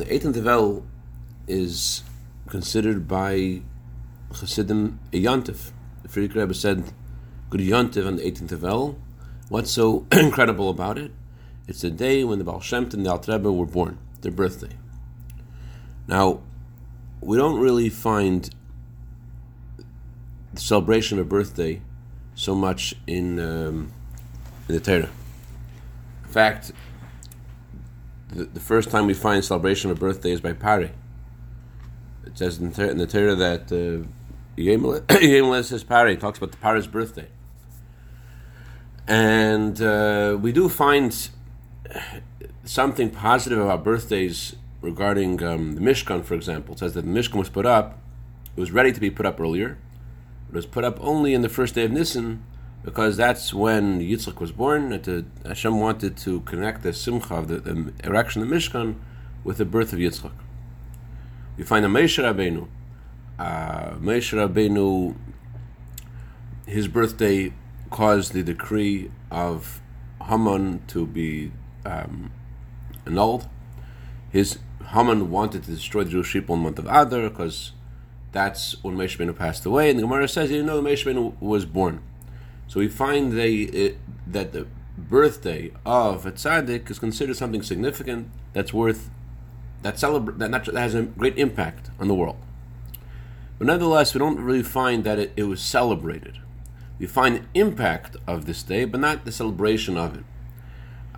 the 18th of Elul is considered by Chassidim a yontif. The Frierdiker Rebbe said, "Good yontif on the 18th of Elul." What's so incredible about it? It's the day when the Baal Shem and the Alter Rebbe were born, their birthday. Now, we don't really find the celebration of a birthday so much in um, in the Torah. In fact, the, the first time we find celebration of birthday is by Pharaoh. It says in the, in the Torah that uh, says Pharaoh talks about the Pharaoh's birthday, and uh, we do find something positive about birthdays regarding um, the Mishkan, for example. It says that the Mishkan was put up; it was ready to be put up earlier. It was put up only in the first day of Nisan, because that's when Yitzchak was born. To, Hashem wanted to connect the simcha of the, the erection of the Mishkan with the birth of Yitzchak. We find a Moshe Rabbeinu. Uh, Moshe Rabbeinu, his birthday caused the decree of Haman to be um, annulled. His Haman wanted to destroy the Jewish people in the month of Adar because that's when Moshe Rabbeinu passed away. And the Gemara says, you know, Moshe Rabbeinu was born. So we find they, it, that the birthday of a tzaddik is considered something significant that's worth that celebrate that, not, that has a great impact on the world. But nonetheless, we don't really find that it, it was celebrated. We find the impact of this day, but not the celebration of it.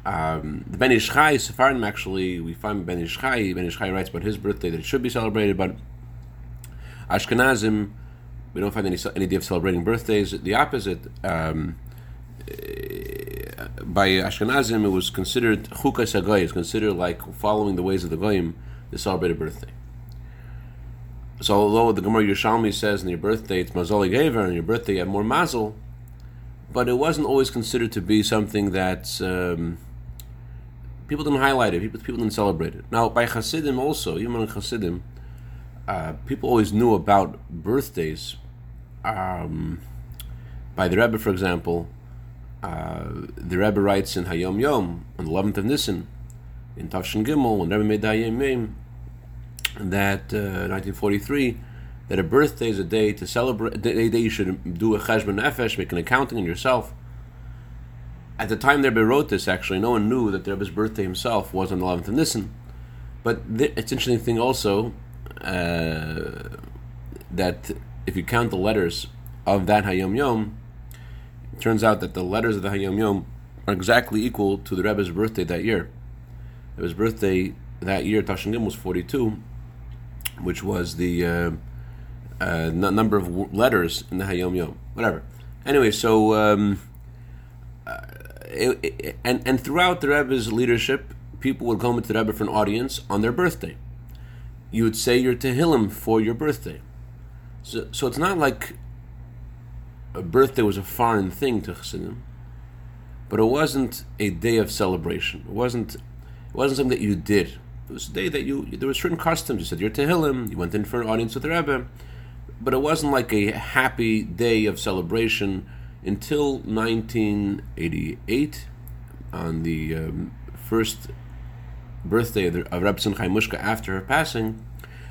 Um, the Ben Ish Chai, Sephardim actually, we find Ben Ish Chai, Ben Ish Chai writes about his birthday that it should be celebrated, but Ashkenazim, we don't find any any day of celebrating birthdays. The opposite. Um, by Ashkenazim, it was considered chukas hagoy. It's considered like following the ways of the goyim to celebrate a birthday. So, although the Gemara Yerushalmi says in your birthday it's mazoli gever, and your birthday you have more mazel, but it wasn't always considered to be something that um, people didn't highlight it. People, people didn't celebrate it. Now, by Hasidim also, even in Hasidim, uh, people always knew about birthdays um, by the Rebbe, for example, uh, the Rebbe writes in Hayom Yom on the 11th of Nisan in Tafshin Gimel when Rebbe made that uh, 1943 that a birthday is a day to celebrate. A day, you should do a cheshbon nefesh, make an accounting on yourself. At the time the Rebbe wrote this, actually, no one knew that the Rebbe's birthday himself was on the 11th of Nisan. But th- it's interesting thing also uh, that if you count the letters of that Hayom Yom, it turns out that the letters of the Hayom Yom are exactly equal to the Rebbe's birthday that year. His birthday that year, Tashin was 42, which was the uh, uh, number of letters in the Hayom Yom. Whatever. Anyway, so. Um, uh, it, it, and, and throughout the Rebbe's leadership, people would come into the Rebbe for an audience on their birthday. You would say your Tehillim for your birthday. So, so it's not like a birthday was a foreign thing to Chassidim, but it wasn't a day of celebration. It wasn't. It wasn't something that you did. It was a day that you. There were certain customs. You said your Tehillim. You went in for an audience with the Rebbe, but it wasn't like a happy day of celebration until 1988, on the um, first birthday of, the, Simchai Mushka after her passing,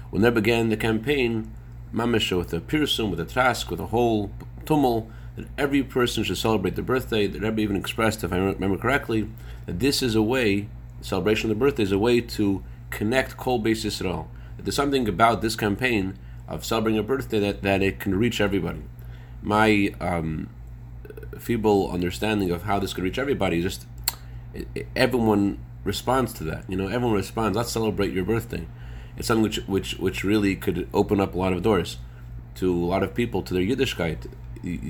when they began the campaign mamish with a pirsum, with a trask, with a whole tumul, that every person should celebrate their birthday. The Rebbe even expressed, if I remember correctly, that this is a way, celebration of the birthday is a way to connect Kol Beis Yisrael. That there's something about this campaign of celebrating a birthday that, that it can reach everybody. My um, feeble understanding of how this could reach everybody just it, it, everyone responds to that. You know, everyone responds. Let's celebrate your birthday it's something which which which really could open up a lot of doors to a lot of people to their Yiddishkeit.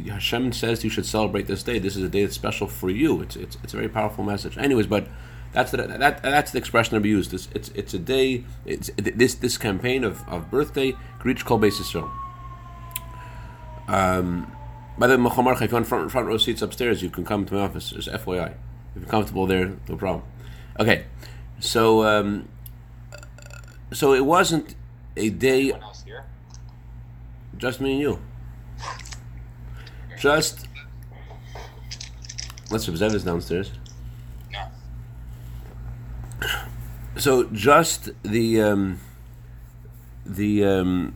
Hashem says you should celebrate this day. This is a day that's special for you. It's it's, it's a very powerful message. Anyways, but that's the, that that's the expression that we use. This it's it's a day. It's this this campaign of, of birthday reach Kol Beis Yisrael. Um, by the way, if you want front, front row seats upstairs, you can come to my office. Just FYI, if you're comfortable there, no problem. Okay, so um, so it wasn't a day. Just me and you. Just let's observe this downstairs. so just the um, the um,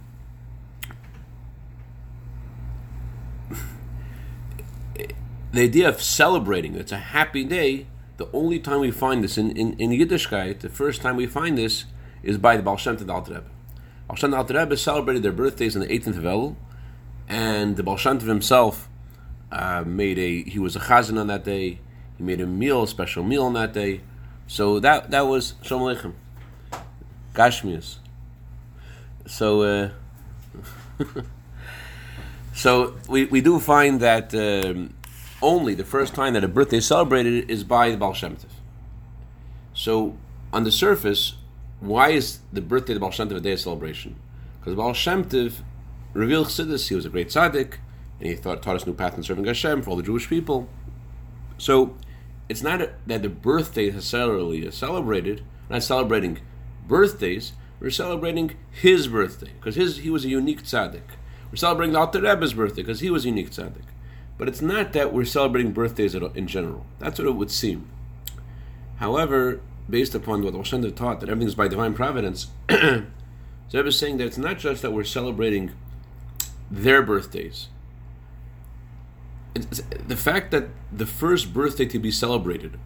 the idea of celebrating it's a happy day the only time we find this in, in, in Yiddishkeit, the first time we find this is by the Baal Shem Tov Alter Rebbe. Baal Shem Alter Rebbe celebrated their birthdays on the 18th of Elul, and the Baal Shem Tov himself uh, made a, he was a chazan on that day, he made a meal, a special meal on that day. So that that was Shalom Aleichem. Gashmias. So, uh, so we, we do find that um, only the first time that a birthday is celebrated is by the Baal Shem Tov. So, on the surface, why is the birthday of the Baal Shem Tov a day of celebration? Because Baal Shem Tov revealed Chassidus, he was a great tzaddik, and he thought, taught us new path in serving Hashem for all the Jewish people. So, it's not a, that the birthday necessarily is celebrated, not celebrating birthdays, we're celebrating his birthday, because his he was a unique tzaddik. We're celebrating the Alter Rebbe's birthday, because he was a unique tzaddik. But it's not that we're celebrating birthdays in general. That's what it would seem. However, based upon what Rosh taught, that everything is by divine providence, Zeb is saying that it's not just that we're celebrating their birthdays. It's the fact that the first birthday to be celebrated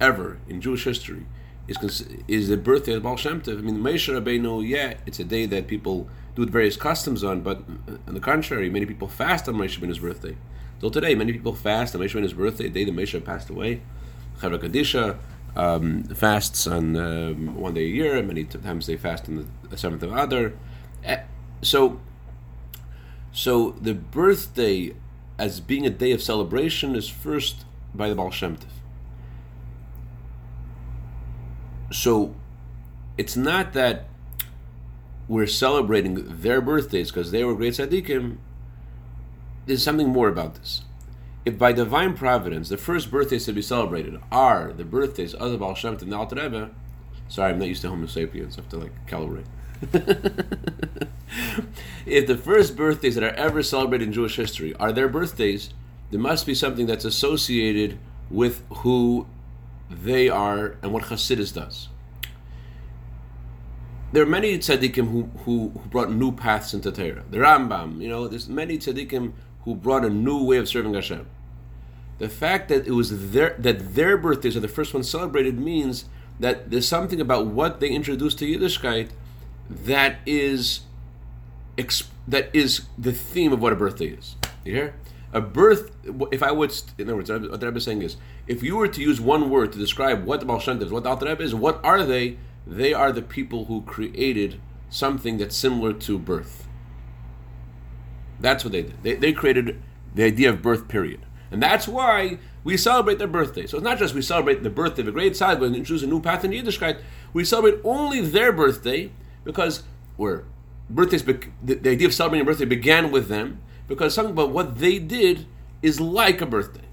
ever in Jewish history is is the birthday of Baal Shem Tov. I mean, Moshe Rabbeinu, yeah, it's a day that people do various customs on, but on the contrary, many people fast on Moshe Rabbeinu's birthday. Till today, many people fast on Moshe Rabbeinu's birthday, the day that Moshe passed away. Chevra Kadisha um, fasts on um, one day a year, many times they fast on the seventh of Adar. Eh, so, so the birthday as being a day of celebration is first by the Baal Shem Tov. So, it's not that we're celebrating their birthdays because they were great tzaddikim there's something more about this. If by divine providence the first birthdays to be celebrated are the birthdays of the Baal Shem Tov and the Alter Rebbe, sorry, I'm not used to Homo sapiens. I have to like calibrate. if the first birthdays that are ever celebrated in Jewish history are their birthdays, there must be something that's associated with who they are and what Hasidus does. There are many tzaddikim who, who, who brought new paths into Torah. The Rambam, you know, there's many tzaddikim who brought a new way of serving Hashem. The fact that it was their that their birthdays are the first ones celebrated means that there's something about what they introduced to Yiddishkeit that is that is the theme of what a birthday is. You hear? A birth. If I would, in other words, what the Rebbe is saying is, if you were to use one word to describe what the Baal Shem is, what the Alter Rebbe is, what are they? They are the people who created something that's similar to birth. That's what they did. They, they created the idea of birth period. And that's why we celebrate their birthday. So it's not just we celebrate the birthday of a great tzaddik and choose a new path in Yiddishkeit. We celebrate only their birthday because we're birthdays. The, the idea of celebrating a birthday began with them because something about what they did is like a birthday,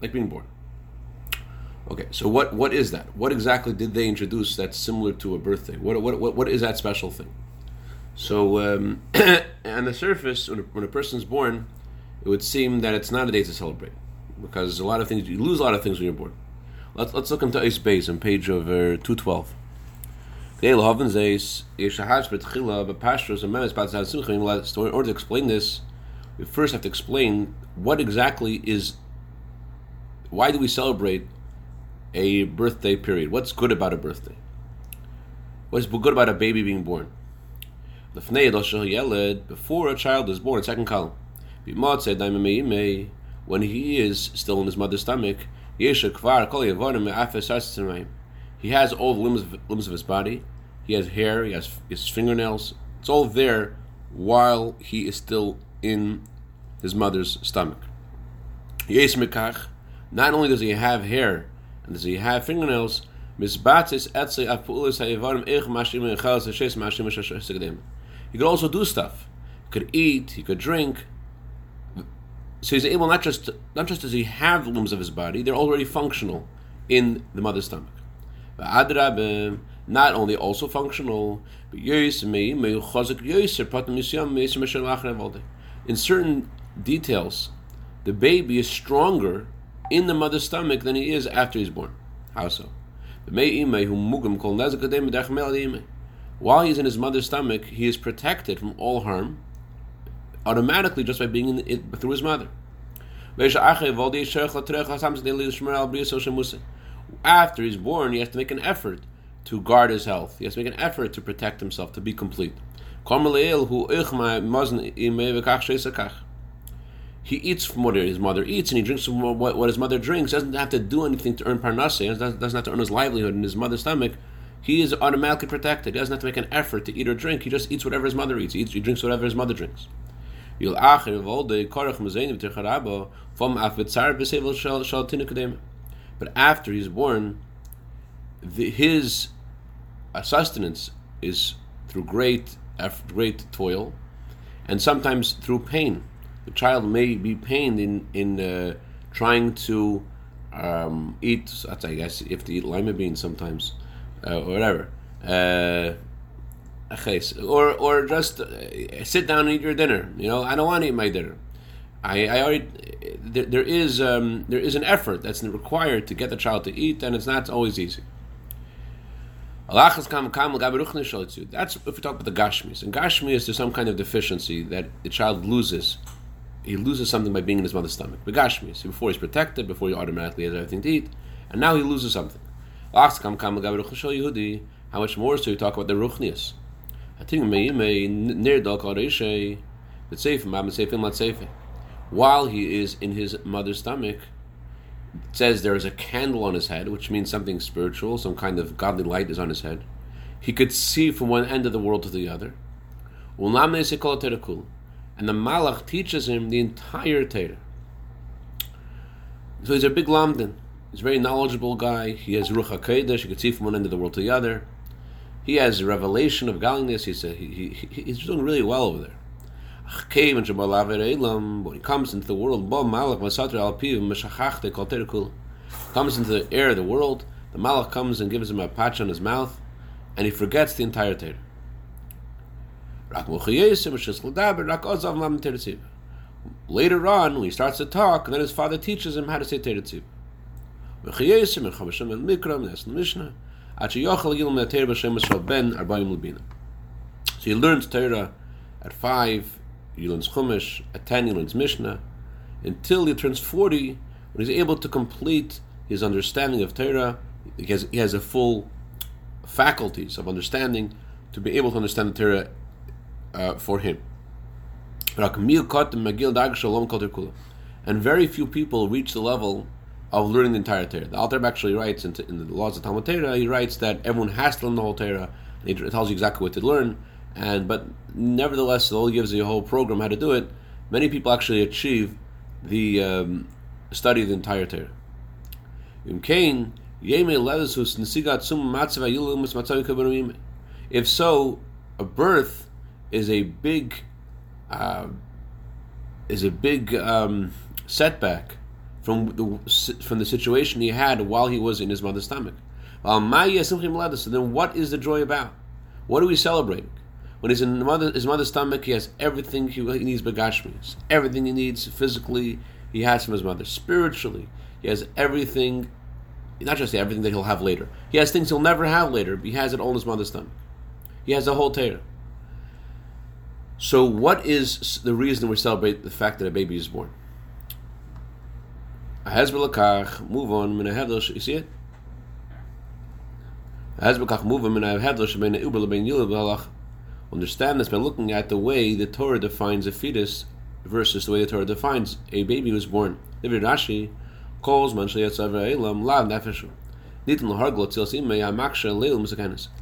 like being born. Okay, so what, what is that? What exactly did they introduce that's similar to a birthday? What, what, what, what is that special thing? So, um, on the surface, when a, when a person's born, it would seem that it's not a day to celebrate because a lot of things you lose a lot of things when you're born. Let's let's look into Ice Base on page over uh, two twelve. In order to explain this, we first have to explain what exactly is. Why do we celebrate a birthday period? What's good about a birthday? What's good about a baby being born? before a child is born, second column. When he is still in his mother's stomach, he has all the limbs of, limbs of his body. He has hair, he has his fingernails. It's all there while he is still in his mother's stomach. Not only does he have hair and does he have fingernails, he could also do stuff. He could eat. He could drink. So he's able not just not just does he have the limbs of his body, they're already functional in the mother's stomach. Not only also functional, but in certain details, the baby is stronger in the mother's stomach than he is after he's born. How so? While he's in his mother's stomach, he is protected from all harm automatically just by being in it through his mother. After he's born, he has to make an effort to guard his health. He has to make an effort to protect himself, to be complete. He eats from what his mother eats, and he drinks from what, what his mother drinks. He doesn't have to do anything to earn parnassah. He doesn't have to earn his livelihood in his mother's stomach. He is automatically protected. He doesn't have to make an effort to eat or drink. He just eats whatever his mother eats. He, eats, he drinks whatever his mother drinks. But after he's born, the, his sustenance is through great great toil, and sometimes through pain. The child may be pained in in uh, trying to um, eat. I guess if to eat lima beans sometimes, uh, or whatever. Uh, or or just uh, sit down and eat your dinner. You know, I don't want to eat my dinner. I, I already there, there is um, there is an effort that's required to get the child to eat, and it's not always easy. That's if we talk about the gashmis. And gashmis is some kind of deficiency that the child loses. He loses something by being in his mother's stomach. But gashmis, before he's protected, before he automatically has everything to eat, and now he loses something. How much more so you talk about the ruchnius? While he is in his mother's stomach, it says there is a candle on his head, which means something spiritual, some kind of godly light is on his head. He could see from one end of the world to the other. And the Malach teaches him the entire Torah. So he's a big lamdan. He's a very knowledgeable guy. He has Ruach HaKodesh. He could see from one end of the world to the other. He has a revelation of godliness. He's, a, he, he, he's doing really well over there. When he comes into the world, comes into the air of the world, the Malach comes and gives him a patch on his mouth, and he forgets the entire Torah. Later on, when he starts to talk, and then his father teaches him how to say Torah So he learns Torah at five, he learns Chumash, at 10 he learns Mishnah, until he turns 40, when he's able to complete his understanding of Torah, he has, he has a full faculties of understanding to be able to understand the Torah uh, for him. And very few people reach the level of learning the entire Torah. The Alter actually writes in, in, the laws of Talmud Torah, he writes that everyone has to learn the whole Torah, he tells you exactly what to learn. And but nevertheless, though he gives you a whole program how to do it, many people actually achieve the um, study of the entire Torah. If so, a birth is a big uh, is a big um, setback from the from the situation he had while he was in his mother's stomach. So then, what is the joy about? What are we celebrating? When he's in mother, his mother's stomach, he has everything he needs begashmis. Everything he needs physically, he has from his mother. Spiritually, he has everything, not just everything that he'll have later. He has things he'll never have later, he has it all in his mother's stomach. He has the whole Torah. So, what is the reason we celebrate the fact that a baby is born? Hezbollah move on, you see it? Hezbollah move on, Understand this by looking at the way the Torah defines a fetus versus the way the Torah defines a baby who is born. David Rashi calls man elam lav nefeshu.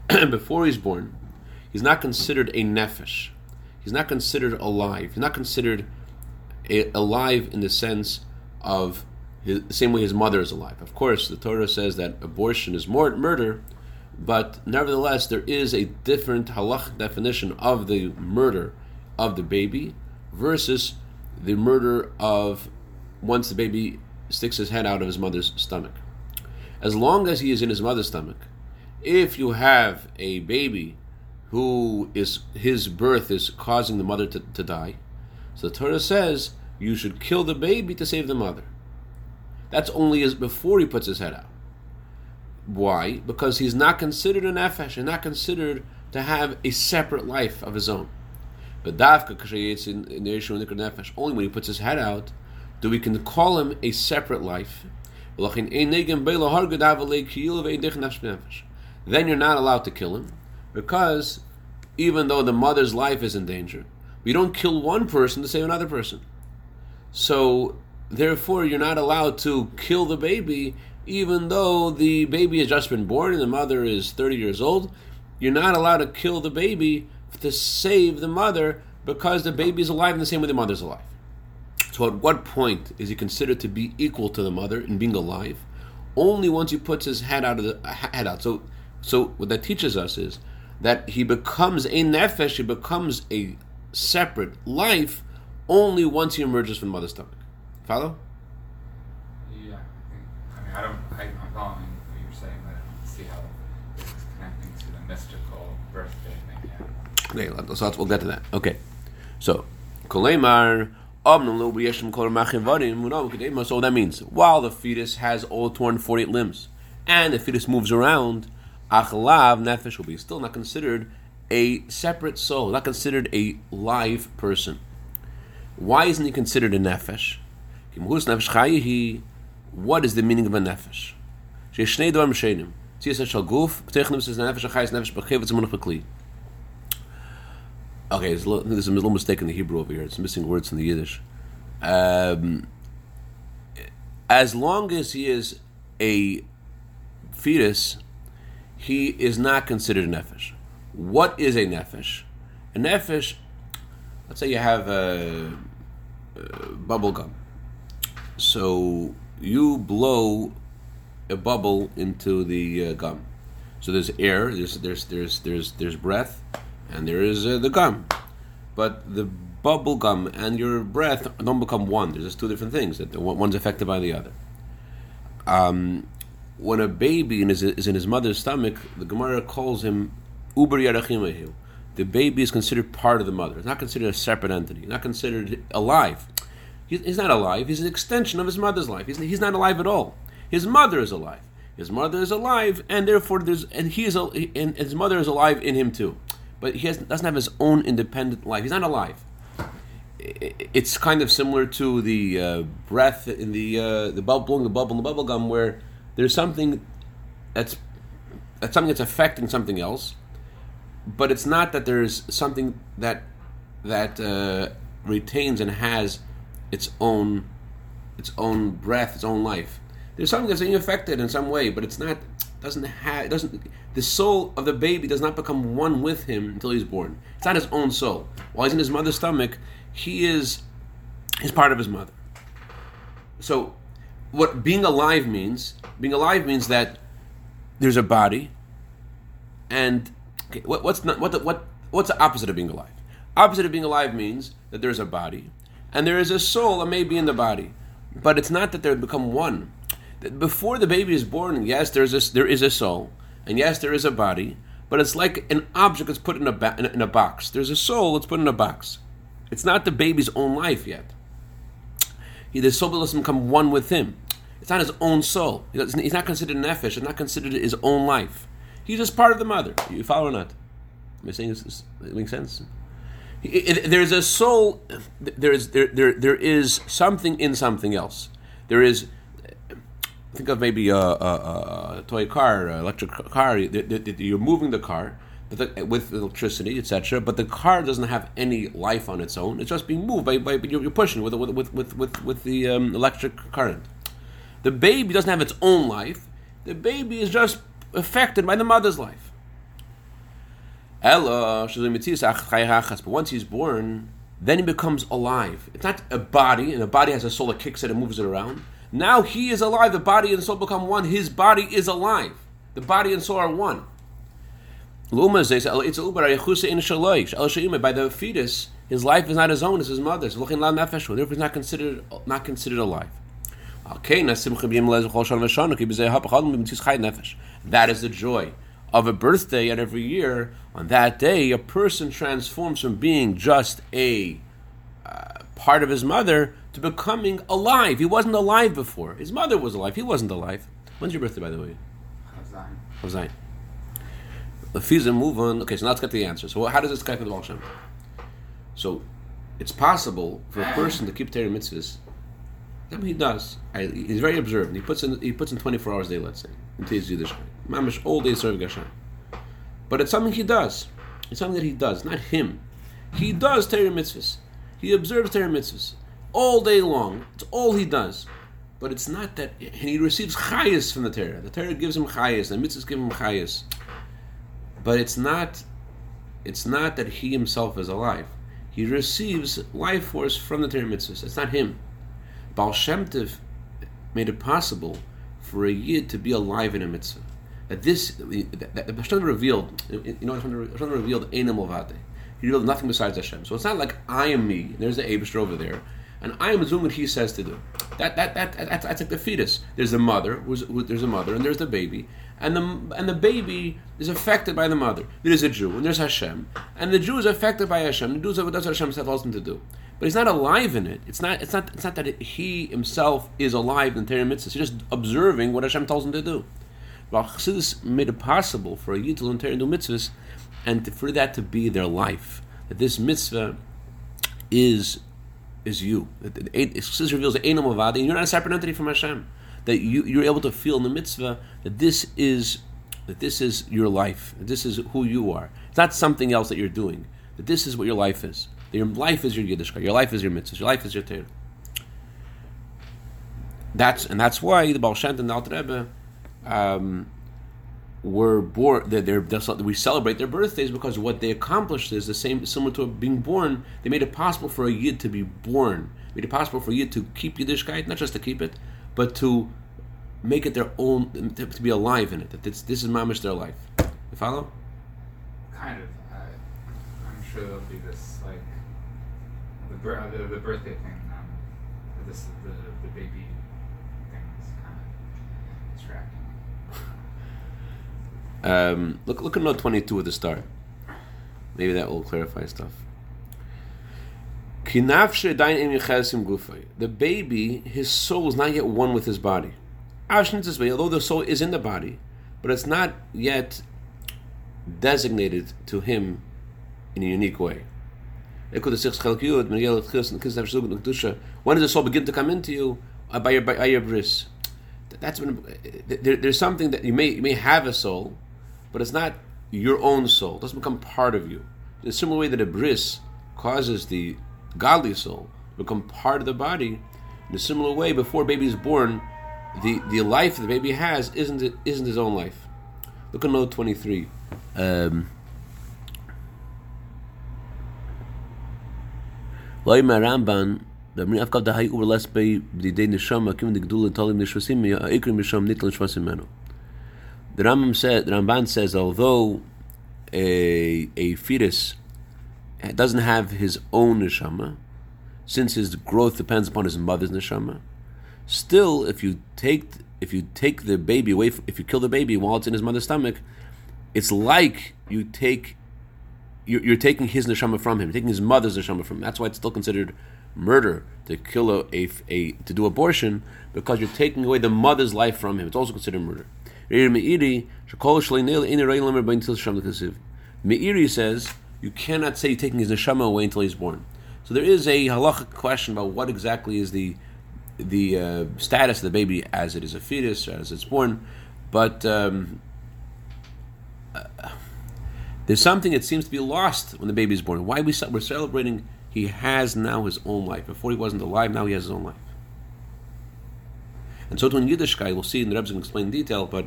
Before he's born, he's not considered a nefesh. He's not considered alive. He's not considered alive in the sense of his, the same way his mother is alive. Of course, the Torah says that abortion is more murder, but nevertheless, there is a different halach definition of the murder of the baby versus the murder of once the baby sticks his head out of his mother's stomach. As long as he is in his mother's stomach, if you have a baby who is his birth is causing the mother to, to die, so the Torah says you should kill the baby to save the mother. That's only as before he puts his head out Why? Because he's not considered an nefesh, and not considered to have a separate life of his own. But dafka kashayetz in the issue of nefesh, only when he puts his head out, do we can call him a separate life. Then you're not allowed to kill him, because even though the mother's life is in danger, we don't kill one person to save another person. So therefore, you're not allowed to kill the baby, even though the baby has just been born and the mother is 30 years old. You're not allowed to kill the baby to save the mother because the baby is alive in the same way the mother's alive. So, at what point is he considered to be equal to the mother in being alive? Only once he puts his head out of the head out. So, so what that teaches us is that he becomes a nefesh. He becomes a separate life only once he emerges from the mother's stomach. Follow? Yeah, I mean, I don't. I, am following what you're saying, but I don't see how this is connecting to the mystical birthday thing. Okay, so we'll get to that. Okay, so kolemar. So that means while the fetus has all torn 248 limbs and the fetus moves around, achlav nefesh will be still not considered a separate soul, not considered a live person. Why isn't he considered a nefesh? What is the meaning of a nefesh? Okay, there's a, little, there's a little mistake in the Hebrew over here. It's missing words from the Yiddish. Um, as long as he is a fetus, he is not considered a nefesh. What is a nefesh? A nefesh, let's say you have a, a bubble gum. So you blow a bubble into the uh, gum. So there's air, there's there's there's there's there's breath, and there is uh, the gum. But the bubble gum and your breath don't become one. There's just two different things. That one's affected by the other. Um, when a baby is, in his mother's stomach, the Gemara calls him ubar. The baby is considered part of the mother. It's not considered a separate entity. Not considered alive. He's not alive. He's an extension of his mother's life. He's, not alive at all. His mother is alive. His mother is alive, and therefore there's and he is and his mother is alive in him too, but he has, doesn't have his own independent life. He's not alive. It's kind of similar to the uh, breath in the uh, the bubble, blowing the bubble in the bubble gum, where there's something that's that's something that's affecting something else, but it's not that there's something that that uh, retains and has its own its own breath, its own life. There's something that's being affected in some way, but it's not doesn't have it doesn't the soul of the baby does not become one with him until he's born. It's not his own soul. While he's in his mother's stomach, he is he's part of his mother. So what being alive means, being alive means that there's a body and okay, what, what's not what the, what what's the opposite of being alive? Opposite of being alive means that there's a body and there is a soul that may be in the body, but it's not that they become one. Before the baby is born, yes, there's a, there is a soul, and yes, there is a body, but it's like an object that's put in a, ba- in a box. There's a soul that's put in a box. It's not the baby's own life yet. He, the soul doesn't become one with him. It's not his own soul. He's not considered nefesh. It's not considered his own life. He's just part of the mother. You follow or not? Am I saying this? It makes sense? It, it, there's a soul. There is there, there there is something in something else. There is. Think of maybe a, a, a toy car, an electric car. You're moving the car with electricity, etc. But the car doesn't have any life on its own. It's just being moved by, by you're pushing with with with with, with the um, electric current. The baby doesn't have its own life. The baby is just affected by the mother's life. But once he's born, then he becomes alive. It's not a body, and a body has a soul that kicks it and moves it around. Now he is alive. The body and soul become one. His body is alive. The body and soul are one. By the fetus, his life is not his own; it's his mother's. Therefore, he's not considered not considered alive. That is the joy of a birthday at every year, on that day, a person transforms from being just a uh, part of his mother to becoming alive. He wasn't alive before. His mother was alive. He wasn't alive. When's your birthday, by the way? of Zayin. The Fizim move on. Okay, so now let's get the answer. So how does this connect with the Baal Shem? So it's possible for a person to keep Torah mitzvahs. I mean, he does. I, he's very observant. He puts in he puts in 24 hours a day, let's say, into his Yiddishkeit. Mamish all day serving Hashem. But it's something he does. It's something that he does, not him. He does Torah mitzvahs. He observes Torah mitzvahs all day long. It's all he does. But it's not that, he receives chayus from the Torah. The Torah gives him chayus, the mitzvahs give him chayus. But it's not, it's not that he himself is alive. He receives life force from the Torah mitzvahs. It's not him. Baal Shem Tov made it possible for a yid to be alive in a mitzvah. That this, that, that Hashem revealed, you know, Hashem revealed Ein Od Milvado. He revealed nothing besides Hashem. So it's not like I am me. There's the Abishter over there, and I am doing what he says to do. That that that, that that's, that's like the fetus. There's the mother. Who's, there's a mother, and there's the baby, and the and the baby is affected by the mother. There is a Jew, and there's Hashem, and the Jew is affected by Hashem. The Jew does what Hashem tells him to do, but he's not alive in it. It's not. It's not. It's not that he himself is alive in Torah mitzvahs. He's just observing what Hashem tells him to do. Well, Chassidus made it possible for a yid to learn Torah and do mitzvahs, and to, for that to be their life. That this mitzvah is is you. Chassidus reveals the Ein Od Milvado, and you're not a separate entity from Hashem. That you you're able to feel in the mitzvah that this is that this is your life. That this is who you are. It's not something else that you're doing. That this is what your life is. That your life is your Yiddishkeit. Your life is your mitzvahs. Your life is your Torah. That's and that's why the Baal Shem and the Alter Rebbe um, were born. They're, they're, we celebrate their birthdays because what they accomplished is the same, similar to being born. They made it possible for a yid to be born. Made it possible for a yid to keep Yiddishkeit, not just to keep it, but to make it their own, to, to be alive in it. That this, this is mamish their life. You follow? Kind of. I, I'm sure there'll be this like the the, the birthday thing. Um, this the the baby thing is kind of distracting. Um, look, look at note twenty-two at the start. Maybe that will clarify stuff. The baby, his soul is not yet one with his body. Although the soul is in the body, but it's not yet designated to him in a unique way. When does the soul begin to come into you? Uh, by your, by your bris. That's when there, there's something that you may you may have a soul, but it's not your own soul. It doesn't become part of you. In a similar way that a bris causes the godly soul to become part of the body, in a similar way, before a baby is born, the, the life the baby has isn't isn't his own life. Look at note twenty three. Um, misham nitl neshvasim meno the Rambam said the Ramban says although a a fetus doesn't have his own neshama since his growth depends upon his mother's neshama still if you take if you take the baby away if you kill the baby while it's in his mother's stomach it's like you take you're, you're taking his neshama from him taking his mother's neshama from him that's why it's still considered murder to kill a, a, a, to do abortion because you're taking away the mother's life from him. It's also considered murder. Meiri says you cannot say you're taking his neshama away until he's born. So there is a halachic question about what exactly is the the uh, status of the baby as it is a fetus as it's born, but um, uh, there's something that seems to be lost when the baby is born. Why we we're celebrating he has now his own life. Before he wasn't alive, now he has his own life. And so to in Yiddishkeit, we'll see, and the Rebbe's going to explain in detail, but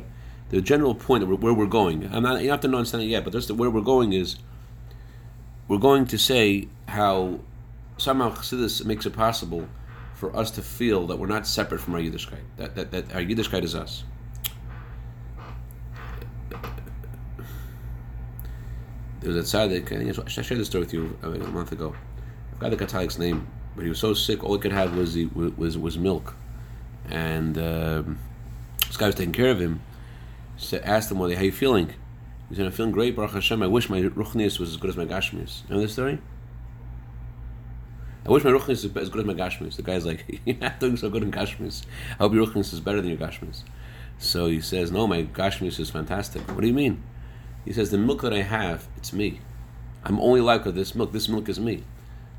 the general point of where we're going, I'm not, you have to understand it yet, but where we're going is, we're going to say how somehow Chassidus makes it possible for us to feel that we're not separate from our Yiddishkeit, that, that, that our Yiddishkeit is us. There was a tzaddik, I shared this story with you uh, a month ago. I forgot the Katalik's name, but he was so sick, all he could have was the, was was milk, and um, this guy was taking care of him. So asked him, "Well, how you feeling?" He said, "I'm feeling great, Baruch Hashem. I wish my ruchnius was as good as my gashmius." Remember this story? I wish my ruchnius was as good as my gashmius. The guy's like, "You're not doing so good in gashmius. I hope your ruchnius is better than your gashmius." So he says, no, my Gashmis is fantastic. What do you mean? He says, the milk that I have, it's me. I'm only like this milk. This milk is me.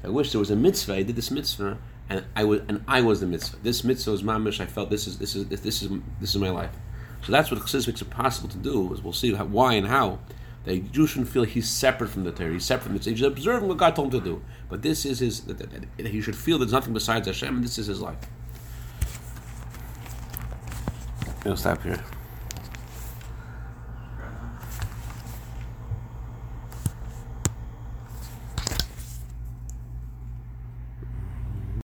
I wish there was a mitzvah. I did this mitzvah, and I was and I was the mitzvah. This mitzvah was mamish. I felt this is this is this is this is my life. So that's what Chassidus makes it possible to do. Is we'll see how, why and how. The Jew shouldn't feel he's separate from the Torah. He's separate from the He's observing what God told him to do. But this is his. He should feel there's nothing besides Hashem, and this is his life. I'll stop here.